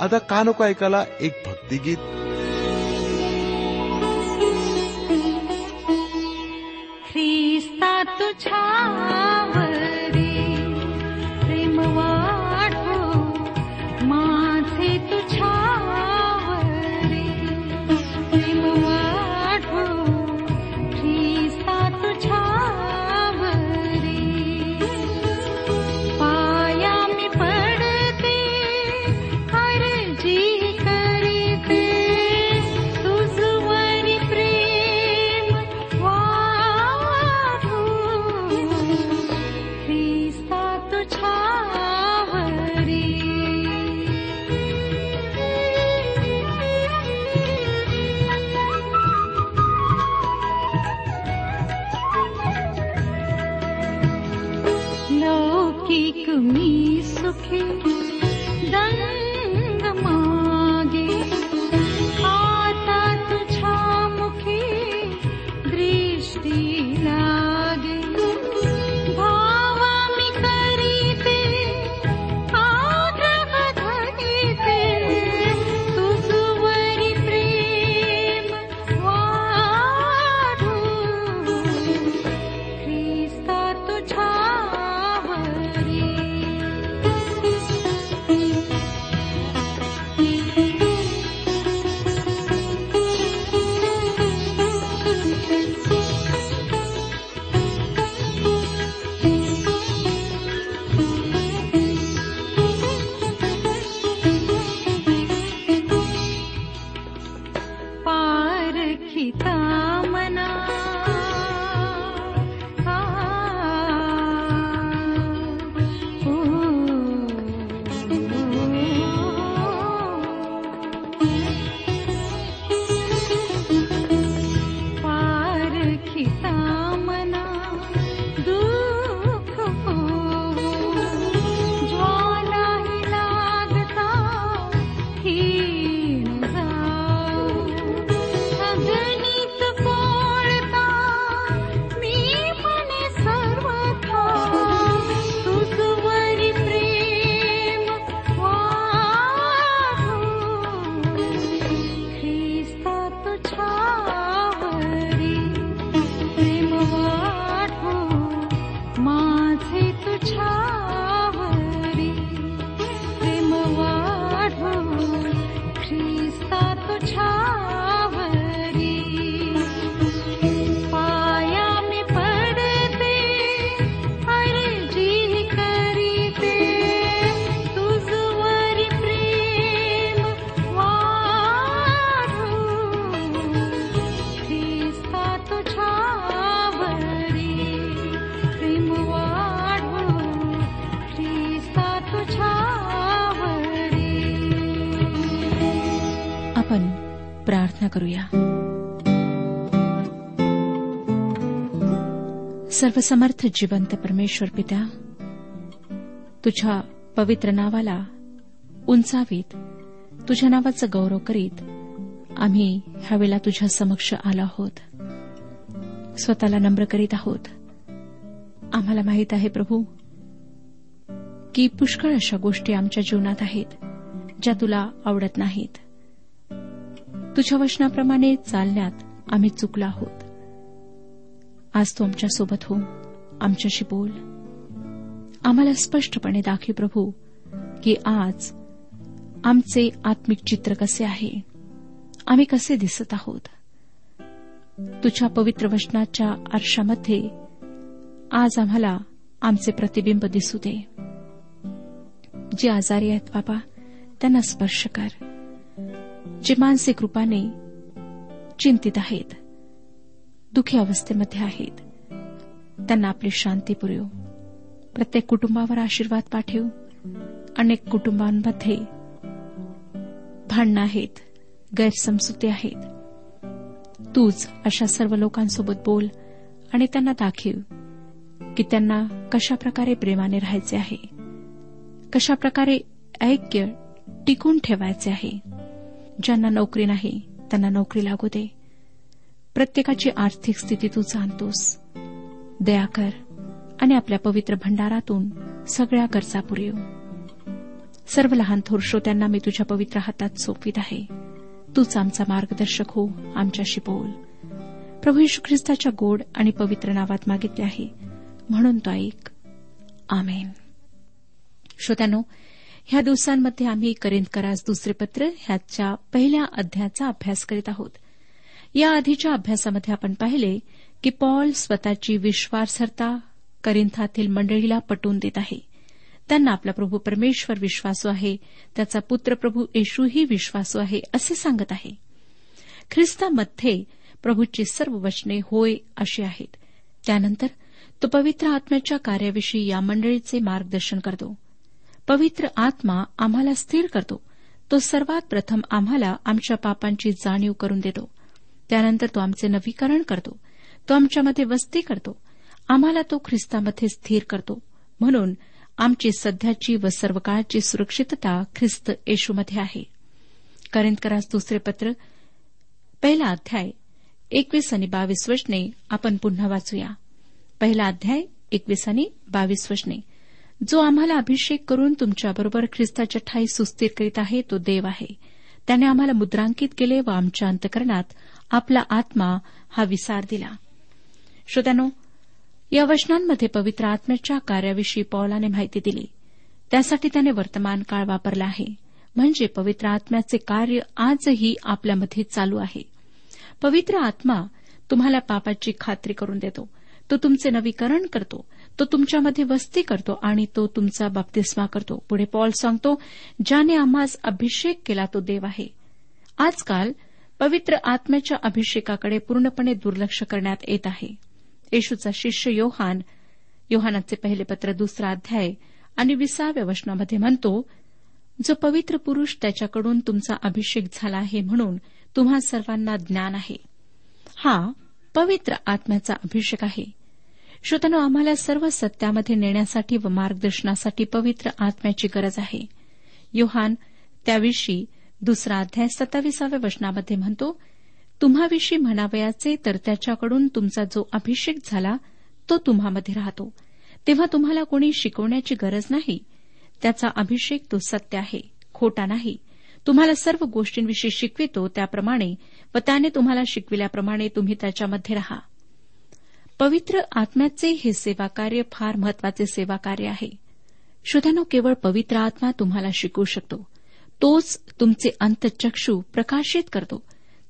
आता का नको ऐकायला एक भक्तिगीत। ख्रिस्ता तुझ्यावरी सुखी सर्वसमर्थ जिवंत परमेश्वर पित्या तुझ्या पवित्र नावाला उंचावीत तुझ्या नावाचं गौरव करीत आम्ही ह्यावेळेला तुझ्या समक्ष आलो आहोत. स्वतःला नम्र करीत आहोत. आम्हाला माहीत आहे प्रभू की पुष्कळ अशा गोष्टी आमच्या जीवनात आहेत ज्या तुला आवडत नाहीत. तुझ्या वचनाप्रमाणे चालण्यात आम्ही चुकलो आहोत. आज तू आमच्यासोबत हो. आमच्याशी बोल. आम्हाला स्पष्टपणे दाखव प्रभू की आज आमचे आत्मिक चित्र कसे आहे? आम्ही कसे दिसत आहोत? तुझ्या पवित्र वचनाच्या आरशामध्ये आज आम्हाला आमचे प्रतिबिंब दिसू दे. जे आजारी आहेत बाबा त्यांना स्पर्श कर. जे मानसिक रूपाने चिंतित आहेत दुखी अवस्थेमध्ये आहेत. त्यांना आपली शांती पुरव. प्रत्येक कुटुंबावर आशीर्वाद पाठव. अनेक कुटुंबांमध्ये भांडणं आहेत गैरसमजुती आहेत. तूच अशा सर्व लोकांसोबत बोल आणि त्यांना दाखव की त्यांना कशा प्रकारे प्रेमाने राहायचे आहे. कशा प्रकारे ऐक्य टिकून ठेवायचे आहे. ज्यांना नोकरी नाही त्यांना नोकरी लागू दे. प्रत्येकाची आर्थिक स्थिती तू जाणतोस. दया कर आणि आपल्या पवित्र भंडारातून सगळ्या गरजा पुरेव. सर्व लहान थोर श्रोत्यांना मी तुझ्या पवित्र हातात सोपवीत आहे. तूच आमचा मार्गदर्शक हो आमच्याशी बोल. प्रभू यशू ख्रिस्ताच्या गोड आणि पवित्र नावात मागितले आहे. म्हणून तो ऐक. आमेन. श्रोत्यानो ह्या दिवसांमध्ये आम्ही करेंदकरास दुसरे पत्र ह्याच्या पहिल्या अध्यायाचा अभ्यास करीत आहोत. या आधीच्या अभ्यासामध्ये आपण पाहिले की पॉल स्वतःची विश्वासार्हता करिंथातील मंडळीला पटवून देत आहे. त्यांना आपला प्रभू परमेश्वर विश्वासू आहे त्याचा पुत्र प्रभू येशूही विश्वासू आहे असे सांगत आहे. ख्रिस्तामध्ये प्रभूची सर्व वचने होय अशी आहेत. त्यानंतर तो पवित्र आत्म्याच्या कार्याविषयी या मंडळीचे मार्गदर्शन करतो. पवित्र आत्मा आम्हाला स्थिर करतो. तो सर्वात प्रथम आम्हाला आमच्या पापांची जाणीव करून देतो. त्यानंतर तो आमचे नवीकरण करतो. तो आमच्यामध्ये वस्ती करतो. आम्हाला तो ख्रिस्तामध्ये स्थिर करतो. म्हणून आमची सध्याची व सर्व काळाची सुरक्षितता ख्रिस्त येशूमध्ये आहे. करिंदकरास दुसरे पत्र पहिला अध्याय एकवीस आणि बावीस वचने आपण पुन्हा वाचूया. पहिला अध्याय एकवीस आणि बावीस वचने. जो आम्हाला अभिषेक करून तुमच्याबरोबर ख्रिस्ताच्या ठाई सुस्थिर करीत आहे तो देव आहे. त्याने आम्हाला मुद्रांकित केले व आमच्या अंतकरणात आपला आत्मा हा विसार दिला. श्रोत्यानो या वचनांमध्ये पवित्र आत्म्याच्या कार्याविषयी पौलाने माहिती दिली. त्यासाठी त्याने वर्तमान काळ वापरला आहे. म्हणजे पवित्र आत्म्याचे कार्य आजही आपल्यामध्ये चालू आहे. पवित्र आत्मा तुम्हाला पापाची खात्री करून देतो. तो तुमचे नवीकरण करतो. तो तुमच्यामध्ये वस्ती करतो आणि तो तुमचा बाप्तिस्मा करतो. पुढे पॉल सांगतो ज्याने आम्हास अभिषेक केला तो देव आहे. आजकाल पवित्र आत्म्याच्या अभिषेकाकडे पूर्णपणे दुर्लक्ष करण्यात येत आहे. येशूचा शिष्य योहान योहानाचे पहिले पत्र दुसरा अध्याय आणि विसाव्या वचनामध्ये म्हणतो जो पवित्र पुरुष त्याच्याकडून तुमचा अभिषेक झाला आहे म्हणून तुम्हा सर्वांना ज्ञान आहे. हा पवित्र आत्म्याचा अभिषेक आहे. श्रोतनो आम्हाला सर्व सत्यामध्ये नेण्यासाठी व मार्गदर्शनासाठी पवित्र आत्म्याची गरज आहे. योहान त्याविषयी दुसरा अध्याय सत्ताविसाव्या वचनामध्ये म्हणतो तुम्हाविषयी म्हणावयाचे तर त्याच्याकडून तुमचा जो अभिषेक झाला तो तुम्हामध्ये राहतो. तेव्हा तुम्हाला कोणी शिकवण्याची गरज नाही. त्याचा अभिषेक तो सत्य आहे खोटा नाही. तुम्हाला सर्व गोष्टींविषयी शिकवितो त्याप्रमाणे व त्याने तुम्हाला शिकविल्याप्रमाणे तुम्ही त्याच्यामध्ये राहा. पवित्र आत्म्याचे हे सेवाकार्य फार महत्त्वाचे सेवाकार्य आहे. श्रोत्यानो केवळ पवित्र आत्मा तुम्हाला शिकवू शकतो. तोच तुमचे अंतचक्षू प्रकाशित करतो.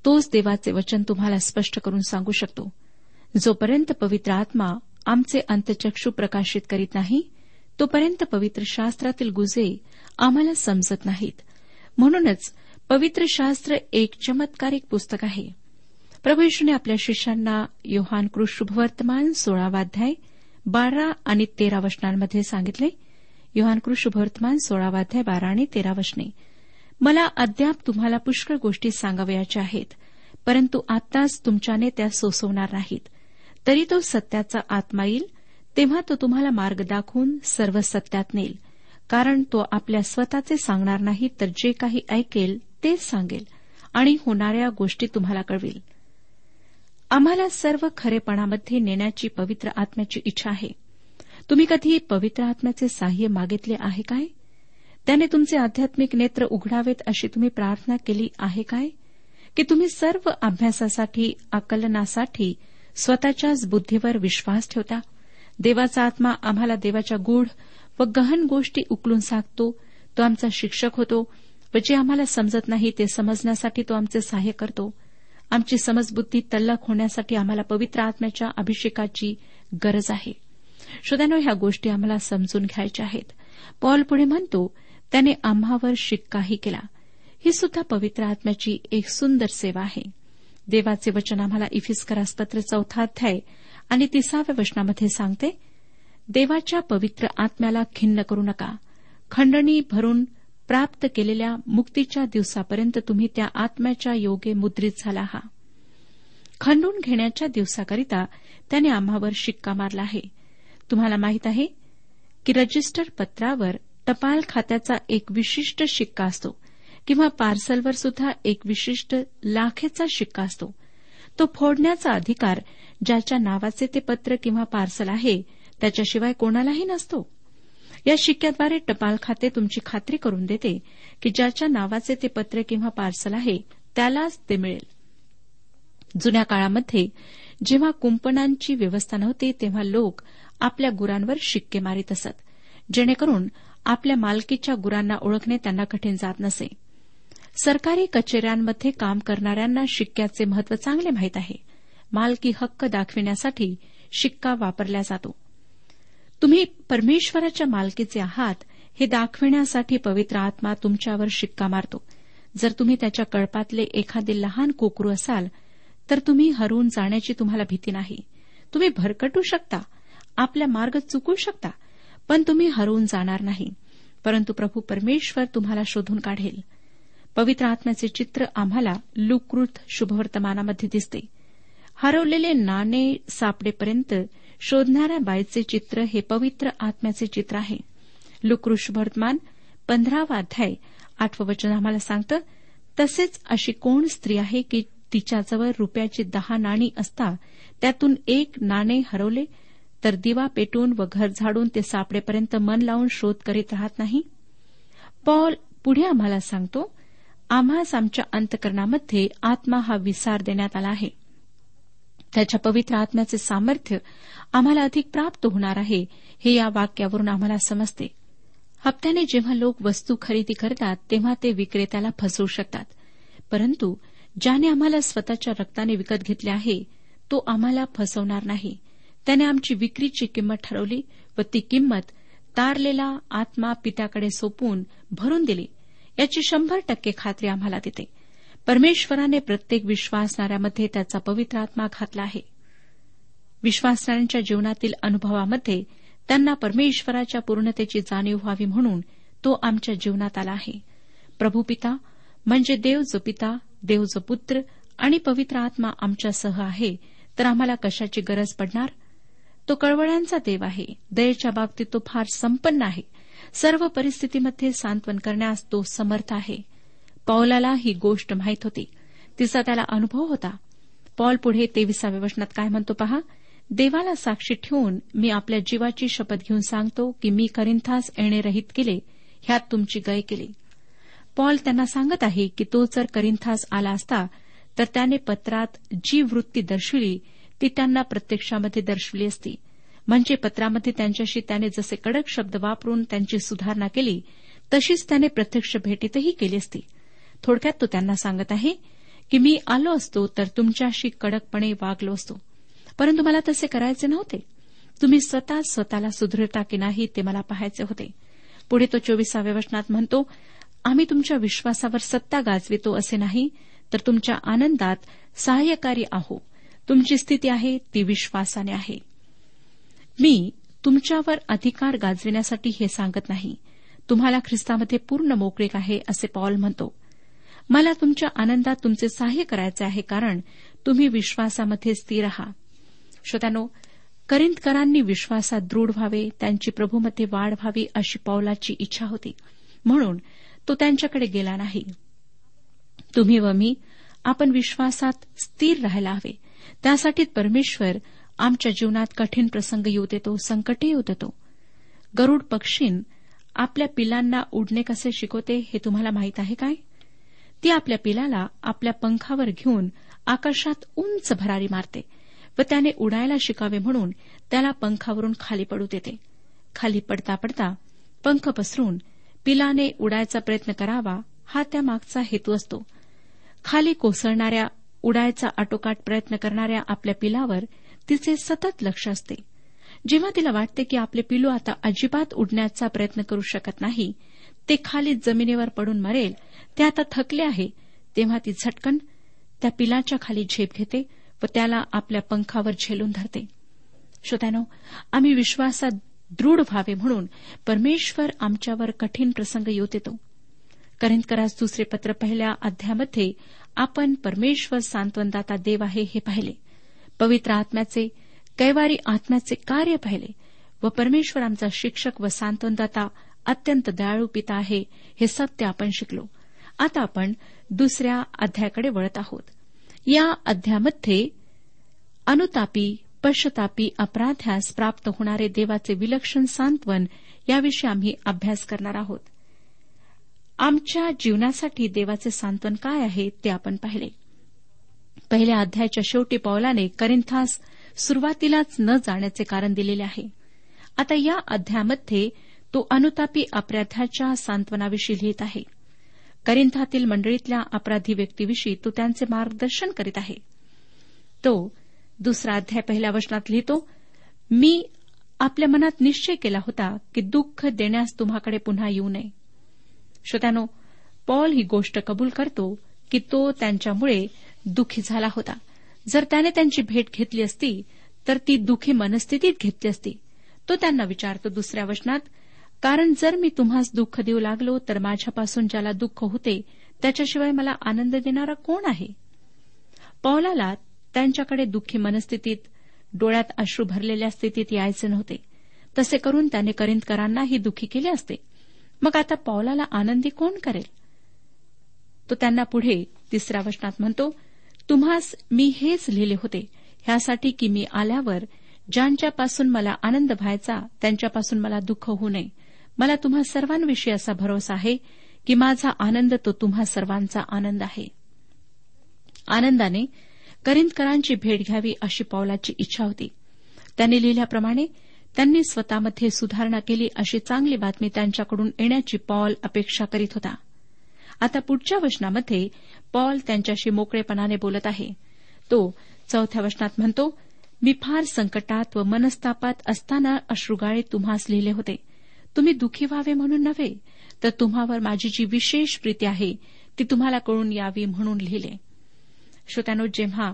तोच देवाचे वचन तुम्हाला स्पष्ट करून सांगू शकतो. जोपर्यंत पवित्र आत्मा आमचे अंतचक्षू प्रकाशित करीत नाही तोपर्यंत पवित्र शास्त्रातील गुजे आम्हाला समजत नाहीत. म्हणूनच पवित्र शास्त्र एक चमत्कारिक पुस्तक आहे. प्रभूषणे आपल्या शिष्यांना योहान कृष्णवर्तमान सोळावाध्याय बारा आणि तेरा वचनांमध्ये सांगितले. योहान कृष्णवर्तमान सोळावाध्याय बारा आणि तेरा वचने. मला अद्याप तुम्हाला पुष्कळ गोष्टी सांगावयाच्या आहेत परंतु आत्ताच तुमच्याने त्या सोसवणार नाहीत. तरी तो सत्याचा आत्मा येईल तेव्हा तो तुम्हाला मार्ग दाखवून सर्व सत्यात नेईल. कारण तो आपल्या स्वतःचे सांगणार नाही तर जे काही ऐकेल तेच सांगेल आणि होणाऱ्या गोष्टी तुम्हाला कळवेल. आम्हाला सर्व खरेपणामध्ये नेण्याची पवित्र आत्म्याची इच्छा आहे. तुम्ही कधी पवित्र आत्म्याचे साह्य मागितले आहे काय? त्याने तुमचे आध्यात्मिक नेत्र उघडावेत अशी तुम्ही प्रार्थना केली आहे काय? की तुम्ही सर्व अभ्यासासाठी आकलनासाठी स्वतःच्याच बुद्धीवर विश्वास ठेवता. देवाचा आत्मा आम्हाला देवाच्या गूढ व गहन गोष्टी उकलून सांगतो. तो आमचा शिक्षक होतो व जे आम्हाला समजत नाही ते समजण्यासाठी तो आमचे सहाय्य करतो. आमची समजबुद्धी तल्लख होण्यासाठी आम्हाला पवित्र आत्म्याच्या अभिषेकाची गरज आहे. श्रोत्यानो ह्या गोष्टी आम्हाला समजून घ्यायच्या आहेत. पॉल पुढे म्हणतो त्याने आम्हावर शिक्काही केला. ही सुद्धा पवित्र आत्म्याची एक सुंदर सेवा आहे. देवाचे वचन आम्हाला इफिस्करासपत्र चौथा अध्याय आणि तिसाव्या वचनामध्ये सांगते देवाच्या पवित्र आत्म्याला खिन्न करू नका. खंडणी भरून प्राप्त केलेल्या मुक्तीच्या दिवसापर्यंत तुम्ही त्या आत्म्याच्या योगे मुद्रित झाला आहात. खंडून घेण्याच्या दिवसाकरिता त्याने आम्हावर शिक्का मारला आहे. तुम्हाला माहीत आहे की रजिस्टर पत्रावर टपाल खात्याचा एक विशिष्ट शिक्का असतो किंवा पार्सलवर सुद्धा एक विशिष्ट लाखेचा शिक्का असतो. तो फोडण्याचा अधिकार ज्याच्या नावाचे ते पत्र किंवा पार्सल आहे त्याच्याशिवाय कोणालाही नसतो. या शिक्क्याद्वारे टपाल खाते तुमची खात्री करून देते की ज्याच्या नावाचे ते पत्र किंवा पार्सल आहे त्यालाच ते मिळेल. जुन्या काळामध्ये जेव्हा कुंपणांची व्यवस्था नव्हती तेव्हा लोक आपल्या गुरांवर शिक्के मारित असत जेणेकरून आपल्या मालकीच्या गुरांना ओळखणे त्यांना कठीण जात नसे. सरकारी कचेऱ्यांमध्ये काम करणाऱ्यांना शिक्क्याचे महत्त्व चांगले माहीत आहे. मालकी हक्क दाखविण्यासाठी शिक्का वापरला जातो. तुम्ही परमेश्वराच्या मालकीचे आहात हे दाखविण्यासाठी पवित्र आत्मा तुमच्यावर शिक्का मारतो. जर तुम्ही त्याच्या कळपातले एखादे लहान कोकरू असाल तर तुम्ही हरवून जाण्याची तुम्हाला भीती नाही. तुम्ही भरकटू शकता. आपला मार्ग चुकू शकता. पण तुम्ही हरवून जाणार नाही. परंतु प्रभू परमेश्वर तुम्हाला शोधून काढेल. पवित्र आत्म्याचे चित्र आम्हाला लुकृत शुभवर्तमानामध्ये दिसते. हरवलेले नाणे सापडेपर्यंत शोधणाऱ्या बाईचे चित्र हे पवित्र आत्म्याचे चित्र आहे. लुकृत शुभवर्तमान पंधरावा अध्याय आठवं वचन आम्हाला सांगतं तसेच अशी कोण स्त्री आहे की तिच्याजवळ रुपयाची दहा नाणी असता त्यातून एक नाणे हरवले तर दिवा पेटून व घर झाडून ते सापडेपर्यंत मन लावून शोध करीत राहत नाही? पॉल पुढे आम्हाला सांगतो आम्हास आमच्या अंतकरणामध्ये आत्मा हा विसार देण्यात आला आहे. त्याच्या पवित्र आत्म्याचे सामर्थ्य आम्हाला अधिक प्राप्त होणार आहे हे या वाक्यावरून आम्हाला समजते. हप्त्याने जेव्हा लोक वस्तू खरेदी करतात तेव्हा ते विक्रेत्याला फसवू शकतात. परंतु ज्याने आम्हाला स्वतःच्या रक्ताने विकत घेतले आहे तो आम्हाला फसवणार नाही. त्याने आमची विक्रीची किंमत ठरवली व ती किंमत तारलेला आत्मा पित्याकडे सोपून भरून दिली. याची शंभर टक्के खात्री आम्हाला देते. परमेश्वराने प्रत्येक विश्वासणाऱ्यामध्ये त्याचा पवित्र आत्मा घातला आहे. विश्वासणाऱ्यांच्या जीवनातील अनुभवामध्ये त्यांना परमेश्वराच्या पूर्णतेची जाणीव व्हावी म्हणून तो आमच्या जीवनात आला आहे. प्रभू पिता म्हणजे देव जो पिता देव जो पुत्र आणि पवित्र आत्मा आमच्यासह आहे तर आम्हाला कशाची गरज पडणार? तो कळवळ्यांचा देव आहे. दयेच्या बाबतीत तो फार संपन्न आहे. सर्व परिस्थितीमध्ये सांत्वन करण्यास तो समर्थ आहे. पौलाला ही गोष्ट माहीत होती. तिचा त्याला अनुभव होता. पॉल पुढे तेविसाव्या वचनात काय म्हणतो पहा? देवाला साक्षी ठेवून मी आपल्या जीवाची शपथ घेऊन सांगतो की मी करिंथास येणे रहित केले ह्यात तुमची गय केली. पॉल त्यांना सांगत आहे की तो जर करिंथास आला असता तर त्याने पत्रात जी वृत्ती दर्शविली ती त्यांना प्रत्यक्षामध्ये दर्शविली असती. म्हणजे पत्रामध्ये त्यांच्याशी त्याने जसे कडक शब्द वापरून त्यांची सुधारणा केली तशीच त्याने प्रत्यक्ष भेटीतही केली असती. थोडक्यात तो त्यांना सांगत आहे की मी आलो असतो तर तुमच्याशी कडकपणे वागलो असतो. परंतु मला तसे करायचे नव्हते. तुम्ही स्वतः स्वतःला सुधरता की नाही ते मला पाहायचे होते. पुढे तो चोवीसाव्या वचनात म्हणतो आम्ही तुमच्या विश्वासावर सत्ता गाजवितो असे नाही तर तुमच्या आनंदात सहाय्यकारी आहो तुमची स्थिती आहे ती विश्वासाने आहे. मी तुमच्यावर अधिकार गाजविण्यासाठी हे सांगत नाही. तुम्हाला ख्रिस्तामध्ये पूर्ण मोकळीक आहे असे पॉल म्हणतो. मला तुमच्या आनंदात तुमचे सहाय्य करायचे आहे कारण तुम्ही विश्वासामध्ये स्थिर आहात श्रोत्यानो करिंदकरांनी विश्वासात दृढ व्हावे त्यांची प्रभूमध्ये वाढ व्हावी अशी पौलाची इच्छा होती. म्हणून तो त्यांच्याकडे गेला नाही. तुम्ही व मी आपण विश्वासात स्थिर राहायला हवे. त्यासाठी परमेश्वर आमच्या जीवनात कठीण प्रसंग येऊ देतो संकटही येऊ देतो. गरुड पक्षीन आपल्या पिलांना उडणे कसे शिकवते हे तुम्हाला माहीत आहे काय? ती आपल्या पिलाला आपल्या पंखावर घेऊन आकाशात उंच भरारी मारते व त्याने उडायला शिकावे म्हणून त्याला पंखावरून खाली पडू देते. खाली पडता पडता पंख पसरून पिलाने उडायचा प्रयत्न करावा हा त्यामागचा हेतू असतो. खाली कोसळणाऱ्या उडायचा आटोकाट प्रयत्न करणाऱ्या आपल्या पिलावर तिचे सतत लक्ष असते. जेव्हा तिला वाटते की आपले पिलू आता अजिबात उडण्याचा प्रयत्न करू शकत नाही ते खाली जमिनीवर पडून मरेल ते आता थकले आहे तेव्हा ती झटकन त्या पिलाच्या खाली झेप घेते व त्याला आपल्या पंखावर झेलून धरते. श्रोत्यानो आम्ही विश्वासात दृढ व्हावे म्हणून परमेश्वर आमच्यावर कठीण प्रसंग येऊ देतो. करिंदकरास दुसरे पत्र पहिल्या अध्यामध्ये आपण परमेश्वर सांत्वनदाता देव आहे हे पाहिले. पवित्र आत्म्याचे कैवारी आत्म्याचे कार्य पाहिले व परमेश्वर आमचा शिक्षक व सांत्वनदाता अत्यंत दयाळू पिता आहे हे सत्य आपण शिकलो. आता आपण दुसऱ्या अध्यायाकडे वळत आहोत. या अध्यामध्ये अनुतापी पश्चतापी अपराध्यास प्राप्त होणारे देवाचे विलक्षण सांत्वन याविषयी आम्ही अभ्यास करणार आहोत. आमच्या जीवनासाठी देवाचे सांत्वन काय आहे ते आपण पाहिले. पहिल्या अध्यायाच्या शेवटी पौलाने करिंथास सुरुवातीलाच न जाण्याचे कारण दिलेले आहे. आता या अध्यायामध्ये तो अनुतापी अपराध्याच्या सांत्वनाविषयी लिहित आहे. करिंथातील मंडळीतल्या अपराधी व्यक्तीविषयी तो त्यांचे मार्गदर्शन करीत आहे. तो दुसरा अध्याय पहिल्या वचनात लिहितो मी आपल्या मनात निश्चय केला होता की दुःख देण्यास तुम्हाकडे पुन्हा येऊ नये. श्रोत्यानो पॉल ही गोष्ट कबूल करतो की तो त्यांच्यामुळे दुःखी झाला होता. जर त्याने त्यांची भेट घेतली असती तर ती दुःखी मनस्थितीत घेतली असती. तो त्यांना विचारतो दुसऱ्या वचनात कारण जर मी तुम्हास दुःख देऊ लागलो तर माझ्यापासून ज्याला दुःख होते त्याच्याशिवाय मला आनंद देणारा कोण आहे? पौलाला त्यांच्याकडे दुःखी मनस्थितीत डोळ्यात अश्रू भरलेल्या स्थितीत यायचे नव्हते. तसे करून त्याने करिंदकरांनाही दुःखी केले असते. मग आता पौलाला आनंदी कोण करेल? तो त्यांना पुढे तिसऱ्या वचनात म्हणतो तुम्हास मी हेच लिहिले होते ह्यासाठी की मी आल्यावर ज्यांच्यापासून मला आनंद व्हायचा त्यांच्यापासून मला दुःख होऊ नये. मला तुम्हा सर्वांविषयी असा भरोसा आहे की माझा आनंद तो तुम्हा सर्वांचा आनंद आहे. आनंदाने करिंदकरांची भेट घ्यावी अशी पौलाची इच्छा होती. त्यांनी लिहिल्याप्रमाणे त्यांनी स्वतःमध्ये सुधारणा केली अशी चांगली बातमी त्यांच्याकडून येण्याची पॉल अपेक्षा करीत होता. आता पुढच्या वचनामध्ये पॉल त्यांच्याशी मोकळेपणाने बोलत आहे. तो चौथ्या वचनात म्हणतो मी फार संकटात व मनस्तापात असताना अश्रुगाळे तुम्हास लिहिले होते. तुम्ही दुःखी व्हावे म्हणून नव्हे तर तुम्हावर माझी जी विशेष प्रीती आहे ती तुम्हाला कळून यावी म्हणून लिहिले. श्रोत्यानो जेव्हा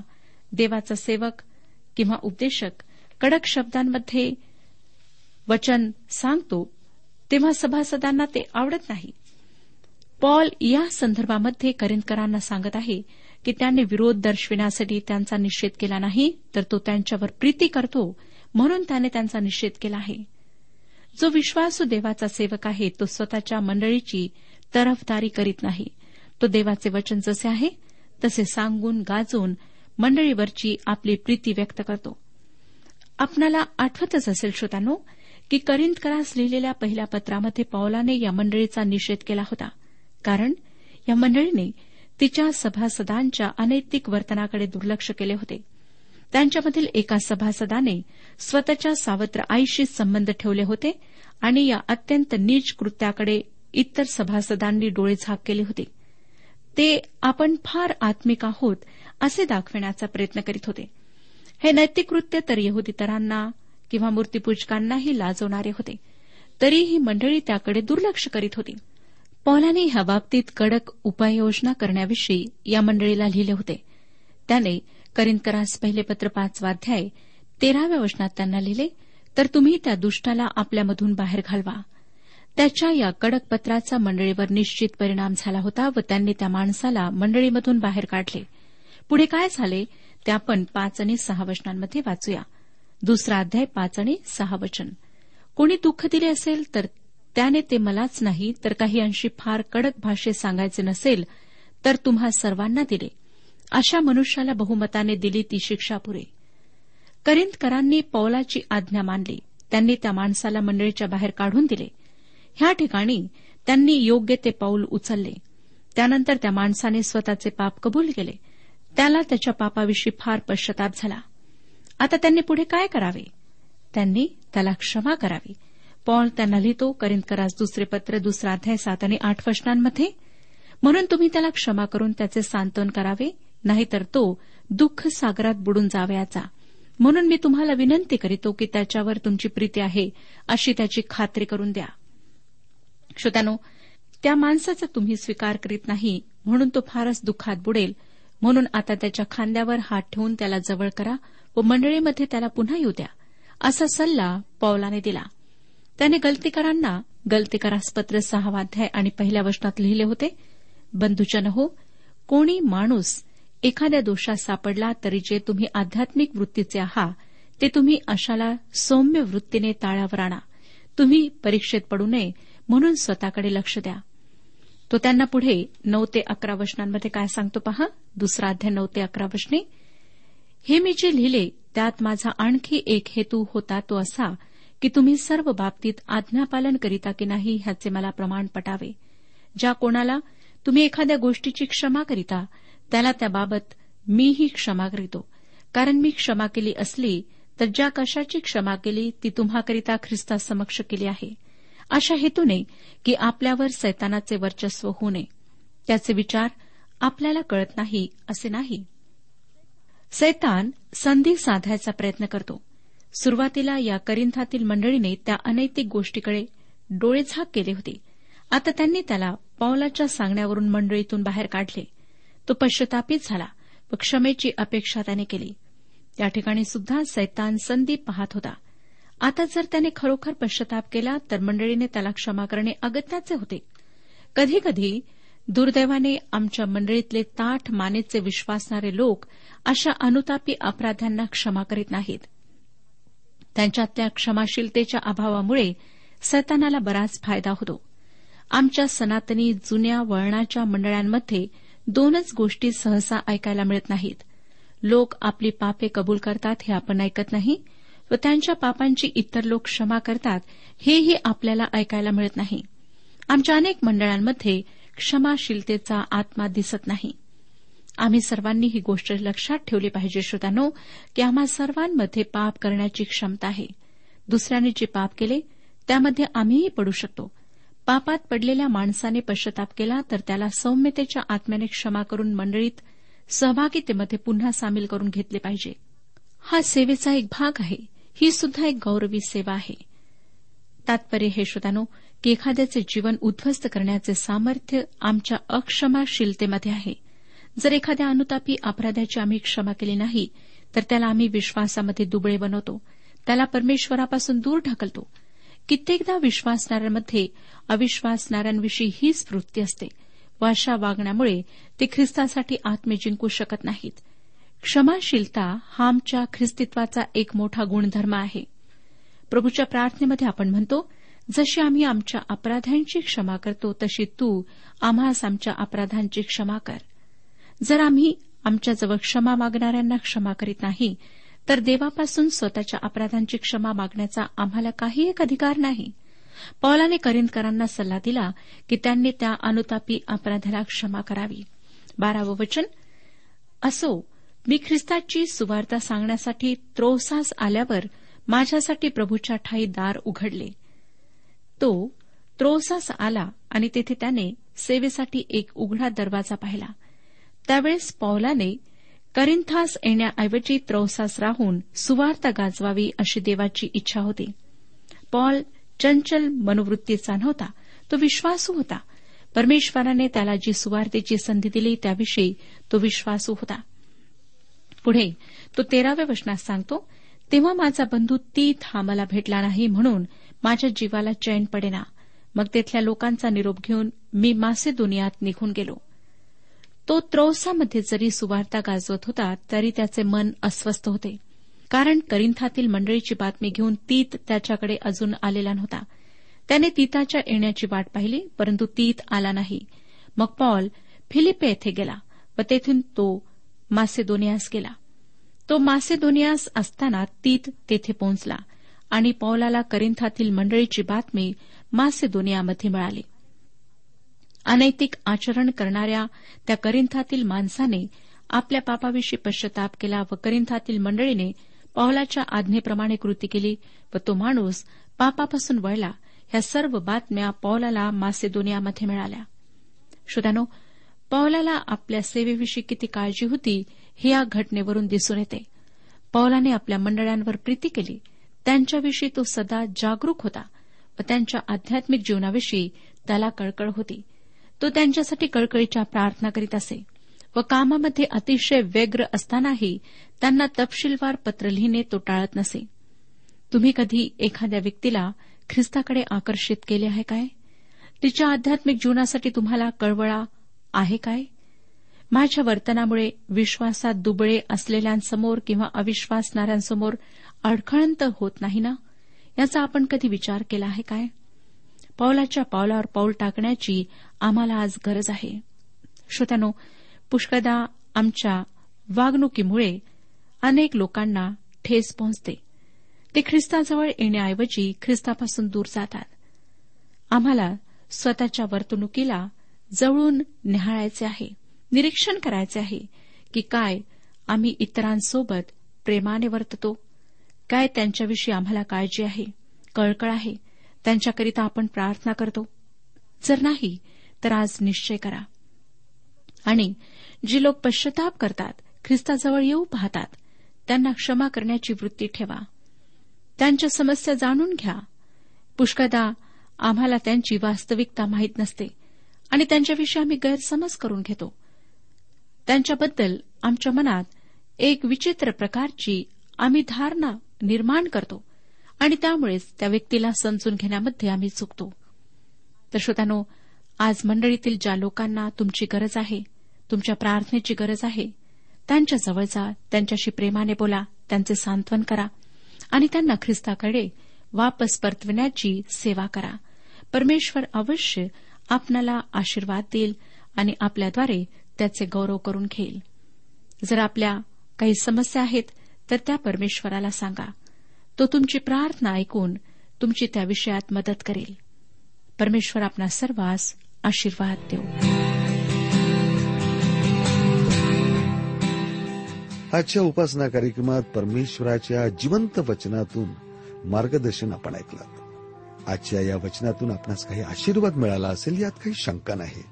देवाचा सेवक किंवा उपदेशक कडक शब्दांमध्ये वचन सांगतो तेव्हा सभासदांना ते आवडत नाही. पॉल या संदर्भामध्ये करिंदकरांना सांगत आहे की त्यांनी विरोध दर्शविण्यासाठी त्यांचा निषेध केला नाही तर तो त्यांच्यावर प्रीती करतो म्हणून त्याने त्यांचा निषेध केला आहे. जो विश्वासू देवाचा सेवक आहे तो स्वतःच्या मंडळीची तरफदारी करीत नाही. तो देवाचे वचन जसे आहे तसे सांगून गाजून मंडळीवरची आपली प्रीती व्यक्त करतो. आपणाला आठवतच असेल श्रोतांनो की करिंदकरास लिहिलेल्या पहिल्या पत्रामध्ये पौलाने या मंडळीचा निषेध केला होता. कारण या मंडळीने तिच्या सभासदांच्या अनैतिक वर्तनाकडे दुर्लक्ष केले होते. त्यांच्यामधील एका सभासदाने स्वतःच्या सावत्र आईशी संबंध ठेवले होते आणि या अत्यंत नीच कृत्याकडे इतर सभासदांनी डोळे झाक केले होते. ते आपण फार आत्मिक आहोत असे दाखविण्याचा प्रयत्न करीत होते. हे नैतिक कृत्य तर यहुदीतरांना किंवा मूर्तीपूजकांनाही लाजवणारे होते. तरीही मंडळी त्याकडे दुर्लक्ष करीत होती. पॉलाने ह्या बाबतीत कडक उपाययोजना करण्याविषयी या मंडळीला लिहिले होते. त्याने करिंदकरास पहिले पत्र पाचवाध्याय तेराव्या वचनात त्यांना लिहिले तर तुम्ही त्या दुष्टाला आपल्यामधून बाहेर घालवा. त्याच्या या कडक पत्राचा मंडळीवर निश्चित परिणाम झाला होता व त्यांनी त्या माणसाला मंडळीमधून बाहेर काढले. पुढे काय झाले? ते आपण पाच आणि सहा वचनांमध्ये वाचूया. दुसरा अध्याय पाच आणि सहा वचन. कोणी दुःख दिले असेल तर त्याने ते मलाच नाही तर काही अंशी फार कडक भाषेत सांगायचे नसेल तर तुम्हा सर्वांना दिले. अशा मनुष्याला बहुमताने दिली ती शिक्षा पुरे करिंदकरांनी पौलाची आज्ञा मानली. त्यांनी त्या माणसाला मंडळीच्या बाहेर काढून दिले. ह्या ठिकाणी त्यांनी योग्य ते पाऊल उचलले. त्यानंतर त्या माणसाने स्वतःचे पाप कबूल केले. त्याला त्याच्या पापाविषयी फार पश्चाताप झाला. आता त्यांनी पुढे काय करावे? त्यांनी त्याला क्षमा करावी. पॉल त्यांना लिहितो करिंदकरास दुसरे पत्र दुसरा अध्याय सात आणि आठ वचनांमध्ये. म्हणून तुम्ही त्याला क्षमा करून त्याचे सांत्वन करावे नाहीतर तो दुःख सागरात बुडून जावयाचा म्हणून मी तुम्हाला विनंती करीतो की त्याच्यावर तुमची प्रीती आहे अशी त्याची खात्री करून द्या. श्रोत्यानो त्या माणसाचा तुम्ही स्वीकार करीत नाही म्हणून तो फारच दुःखात बुडेल. म्हणून आता त्याच्या खांद्यावर हात ठेवून त्याला जवळ करा व मंडळीमध्ये त्याला पुन्हा येऊ द्या असा सल्ला पौलाने दिला. त्याने गलतीकरांना गलतीकारास पत्र सहावाध्याय आणि पहिल्या वचनात लिहिले होते बंधूच्या हो कोणी माणूस एखाद्या दोषात सापडला तरी जे तुम्ही आध्यात्मिक वृत्तीचे आहात ते तुम्ही अशाला सौम्य वृत्तीने ताळावर आणा. तुम्ही परीक्षेत पडू नये म्हणून स्वतःकडे लक्ष द्या. तो त्यांना पुढे नऊ ते अकरा वचनांमध्ये काय सांगतो पहा? दुसरा अध्याय नऊ ते अकरा वचने. हे मी जे लिहिले त्यात माझा आणखी एक हेतू होता तो असा की तुम्ही सर्व बाबतीत आज्ञापालन करीता की नाही ह्याचे मला प्रमाण पटावे. ज्या कोणाला तुम्ही एखाद्या गोष्टीची क्षमा करिता त्याला त्याबाबत मीही क्षमा करीतो. कारण मी क्षमा केली असली तर ज्या कशाची क्षमा केली ती तुम्हाकरिता ख्रिस्तासमक्ष केली आहे. अशा हेतूने की आपल्यावर सैतानाचे वर्चस्व होऊ नये. त्याचे विचार आपल्याला कळत नाही असे नाही. सैतान संधी साधायचा प्रयत्न करतो. सुरुवातीला या करिंथातील मंडळीने त्या अनैतिक गोष्टीकडे डोळेझाक केले होते. आता त्यांनी त्याला पावलाच्या सांगण्यावरून मंडळीतून बाहेर काढले. तो पश्चातापित झाला व क्षमेची अपेक्षा त्याने केली. त्या ठिकाणी सुद्धा सैतान संधी पाहत होता. आता जर त्याने खरोखर पश्चाताप केला तर मंडळीने त्याला क्षमा करणे अगत्याचे होते. कधीकधी दुर्दैवाने आमच्या मंडळीतले ताठ मानेचे विश्वासणारे लोक अशा अनुतापी अपराध्यांना क्षमा करीत नाहीत. त्यांच्यातल्या क्षमाशीलतेच्या अभावामुळे सैतानाला बराच फायदा होतो. आमच्या सनातनी जुन्या वळणाच्या मंडळांमध्ये दोनच गोष्टी सहसा ऐकायला मिळत नाहीत. लोक आपली पापे कबूल करतात हे आपण ऐकत नाही व त्यांच्या पापांची इतर लोक क्षमा करतात हेही आपल्याला ऐकायला मिळत नाही. आमच्या अनेक मंडळांमध्ये क्षमाशीलतेचा आत्मा दिसत नाही. आम्ही सर्वांनी ही गोष्ट लक्षात ठेवली पाहिजे श्रोतानो की आम्हा सर्वांमध्ये पाप करण्याची क्षमता आहे. दुसऱ्याने जे पाप केले त्यामध्ये आम्हीही पडू शकतो. पापात पडलेल्या माणसाने पश्चाताप केला तर त्याला सौम्यतेच्या आत्म्याने क्षमा करून मंडळीत सहभागितेमध्ये पुन्हा सामील करून घेतले पाहिजे. हा सेवेचा एक भाग आहे. ही सुद्धा एक गौरवी सेवा आहे. तात्पर्य हे श्रोतानो की एखाद्याचे जीवन उद्ध्वस्त करण्याचे सामर्थ्य आमच्या अक्षमाशीलतेमध्ये आहे. जर एखाद्या अनुतापी अपराध्याची आम्ही क्षमा केली नाही तर त्याला आम्ही विश्वासामध्ये दुबळे बनवतो. त्याला परमेश्वरापासून दूर ढकलतो. कित्येकदा विश्वासणाऱ्यांमध्ये अविश्वासणाऱ्यांविषयी हीच वृत्ती असते व अशा वागण्यामुळे ते ख्रिस्तासाठी आत्मे जिंकू शकत नाहीत. क्षमाशीलता हा आमच्या ख्रिस्तित्वाचा एक मोठा गुणधर्म आहे. प्रभूच्या प्रार्थनेमध्ये आपण म्हणतो जशी आम्ही आमच्या अपराधांची क्षमा करतो तशी तू आम्हास आमच्या अपराधांची क्षमा कर. जर आम्ही आमच्याजवळ क्षमा मागणाऱ्यांना क्षमा करीत नाही तर देवापासून स्वतःच्या अपराधांची क्षमा मागण्याचा आम्हाला काही एक अधिकार नाही. पौलाने करिंदकरांना सल्ला दिला की त्यांनी त्या अनुतापी अपराधाला क्षमा करावी. बारावं वचन असो मी ख्रिस्ताची सुवार्ता सांगण्यासाठी त्रोसास आल्यावर माझ्यासाठी प्रभूच्या ठाई दार उघडले. तो त्रोसास आला आणि तेथे त्याने सेवेसाठी एक उघडा दरवाजा पाहिला. त्यावेळेस पौलाने करिंथास येण्याऐवजी त्रौसास राहून सुवार्ता गाजवावी अशी देवाची इच्छा होती. पॉल चंचल मनोवृत्तीचा नव्हता तो विश्वासू होता. परमेश्वराने त्याला जी सुवार्तेची संधी दिली त्याविषयी तो विश्वासू होता. पुढे तो तेराव्या वचनात सांगतो तेव्हा माझा बंधू तीत हा मला भेटला नाही म्हणून माझ्या जीवाला चैन पडेना. मग तेथल्या लोकांचा निरोप घेऊन मी मासेदोनियात निघून गेलो. तो त्रौसामध्ये जरी सुवार्ता गाजवत होता तरी त्याचे मन अस्वस्थ होते. कारण करिंथातील मंडळीची बातमी घेऊन तीत त्याच्याकडे अजून आलेला नव्हता. त्याने तीताच्या येण्याची वाट पाहिली परंतु तीत आला नाही. मग पॉल फिलिपे येथे गेला व तेथून तो मासेदोनियास गेला. तो मासेदोनियास असताना तीत तेथे पोहोचला. आणि पौलाला करिंथातील मंडळीची बातमी मासेदोनियामध्ये मिळाली. अनैतिक आचरण करणाऱ्या त्या करिंथातील माणसाने आपल्या पापाविषयी पश्चाताप केला व करिंथातील मंडळीने पौलाच्या आज्ञेप्रमाणे कृती केली व तो माणूस पापापासून वळला ह्या सर्व बातम्या पौलाला मासेदोनियामध्ये मिळाल्या. श्रोत्यानो पौलाला आपल्या सेवेविषयी किती काळजी होती हे या घटनेवरून दिसून येते. पौलाने आपल्या मंडळांवर प्रीती केली त्यांच्याविषयी तो सदा जागरूक होता व त्यांच्या आध्यात्मिक जीवनाविषयी त्याला कळकळ होती. तो त्यांच्यासाठी कळकळीच्या प्रार्थना करीत असे व कामामध्ये अतिशय व्यग्र असतानाही त्यांना तपशीलवार पत्र लिहिणे तो टाळत नसे. तुम्ही कधी एखाद्या व्यक्तीला ख्रिस्ताकडे आकर्षित केले आहे काय? तिच्या आध्यात्मिक जीवनासाठी तुम्हाला कळवळा आहे काय? माझ्या वर्तनामुळे विश्वासात दुबळे असलेल्यांसमोर किंवा अविश्वासणाऱ्यांसमोर अडखळंत होत नाही ना? याचा आपण कधी विचार केला आहे काय? पावलाच्या पावलावर पाऊल टाकण्याची आम्हाला आज गरज आहे. श्रोत्यानो पुष्कदा आमच्या वागणुकीमुळे अनेक लोकांना ठेस पोहोचते. ते ख्रिस्ताजवळ येण्याऐवजी ख्रिस्तापासून दूर जातात. आम्हाला स्वतःच्या वर्तणुकीला जवळून निहाळायचे आहे. निरीक्षण करायचे आहे की काय आम्ही इतरांसोबत प्रेमाने वर्ततो? काय त्यांच्याविषयी आम्हाला काळजी आहे कळकळ आहे? त्यांच्याकरिता आपण प्रार्थना करतो? जर नाही तर आज निश्चय करा. आणि जी लोक पश्चाताप करतात ख्रिस्ताजवळ येऊ पाहतात त्यांना क्षमा करण्याची वृत्ती ठेवा. त्यांच्या समस्या जाणून घ्या. पुष्कदा आम्हाला त्यांची वास्तविकता माहीत नसते आणि त्यांच्याविषयी आम्ही गैरसमज करून घेतो. त्यांच्याबद्दल आमच्या मनात एक विचित्र प्रकारची आम्ही धारणा निर्माण करतो आणि त्यामुळेच त्या व्यक्तीला समजून घेण्यामध्ये आम्ही चुकतो. तर श्रोत्यानो आज मंडळीतील ज्या लोकांना तुमची गरज आहे तुमच्या प्रार्थनेची गरज आहे त्यांच्या जवळ जा त्यांच्याशी प्रेमाने बोला त्यांचे सांत्वन करा आणि त्यांना ख्रिस्ताकडे वापस परतविण्याची सेवा करा. परमेश्वर अवश्य आपणाला आशीर्वाद देईल आणि आपल्याद्वारे त्याचे गौरव करून घेईल. जर आपल्या काही समस्या आहेत तर त्या परमेश्वराला सांगा. तो तुमची प्रार्थना ऐकून तुमची त्या विषयात मदत करेल. परमेश्वर आपणा सर्वांस आशीर्वाद देऊ. आजच्या उपासना कार्यक्रमात परमेश्वराच्या जिवंत वचनातून मार्गदर्शन आपण ऐकलं. आजच्या या वचनातून आपणास काही आशीर्वाद मिळाला असेल यात काही शंका नाही.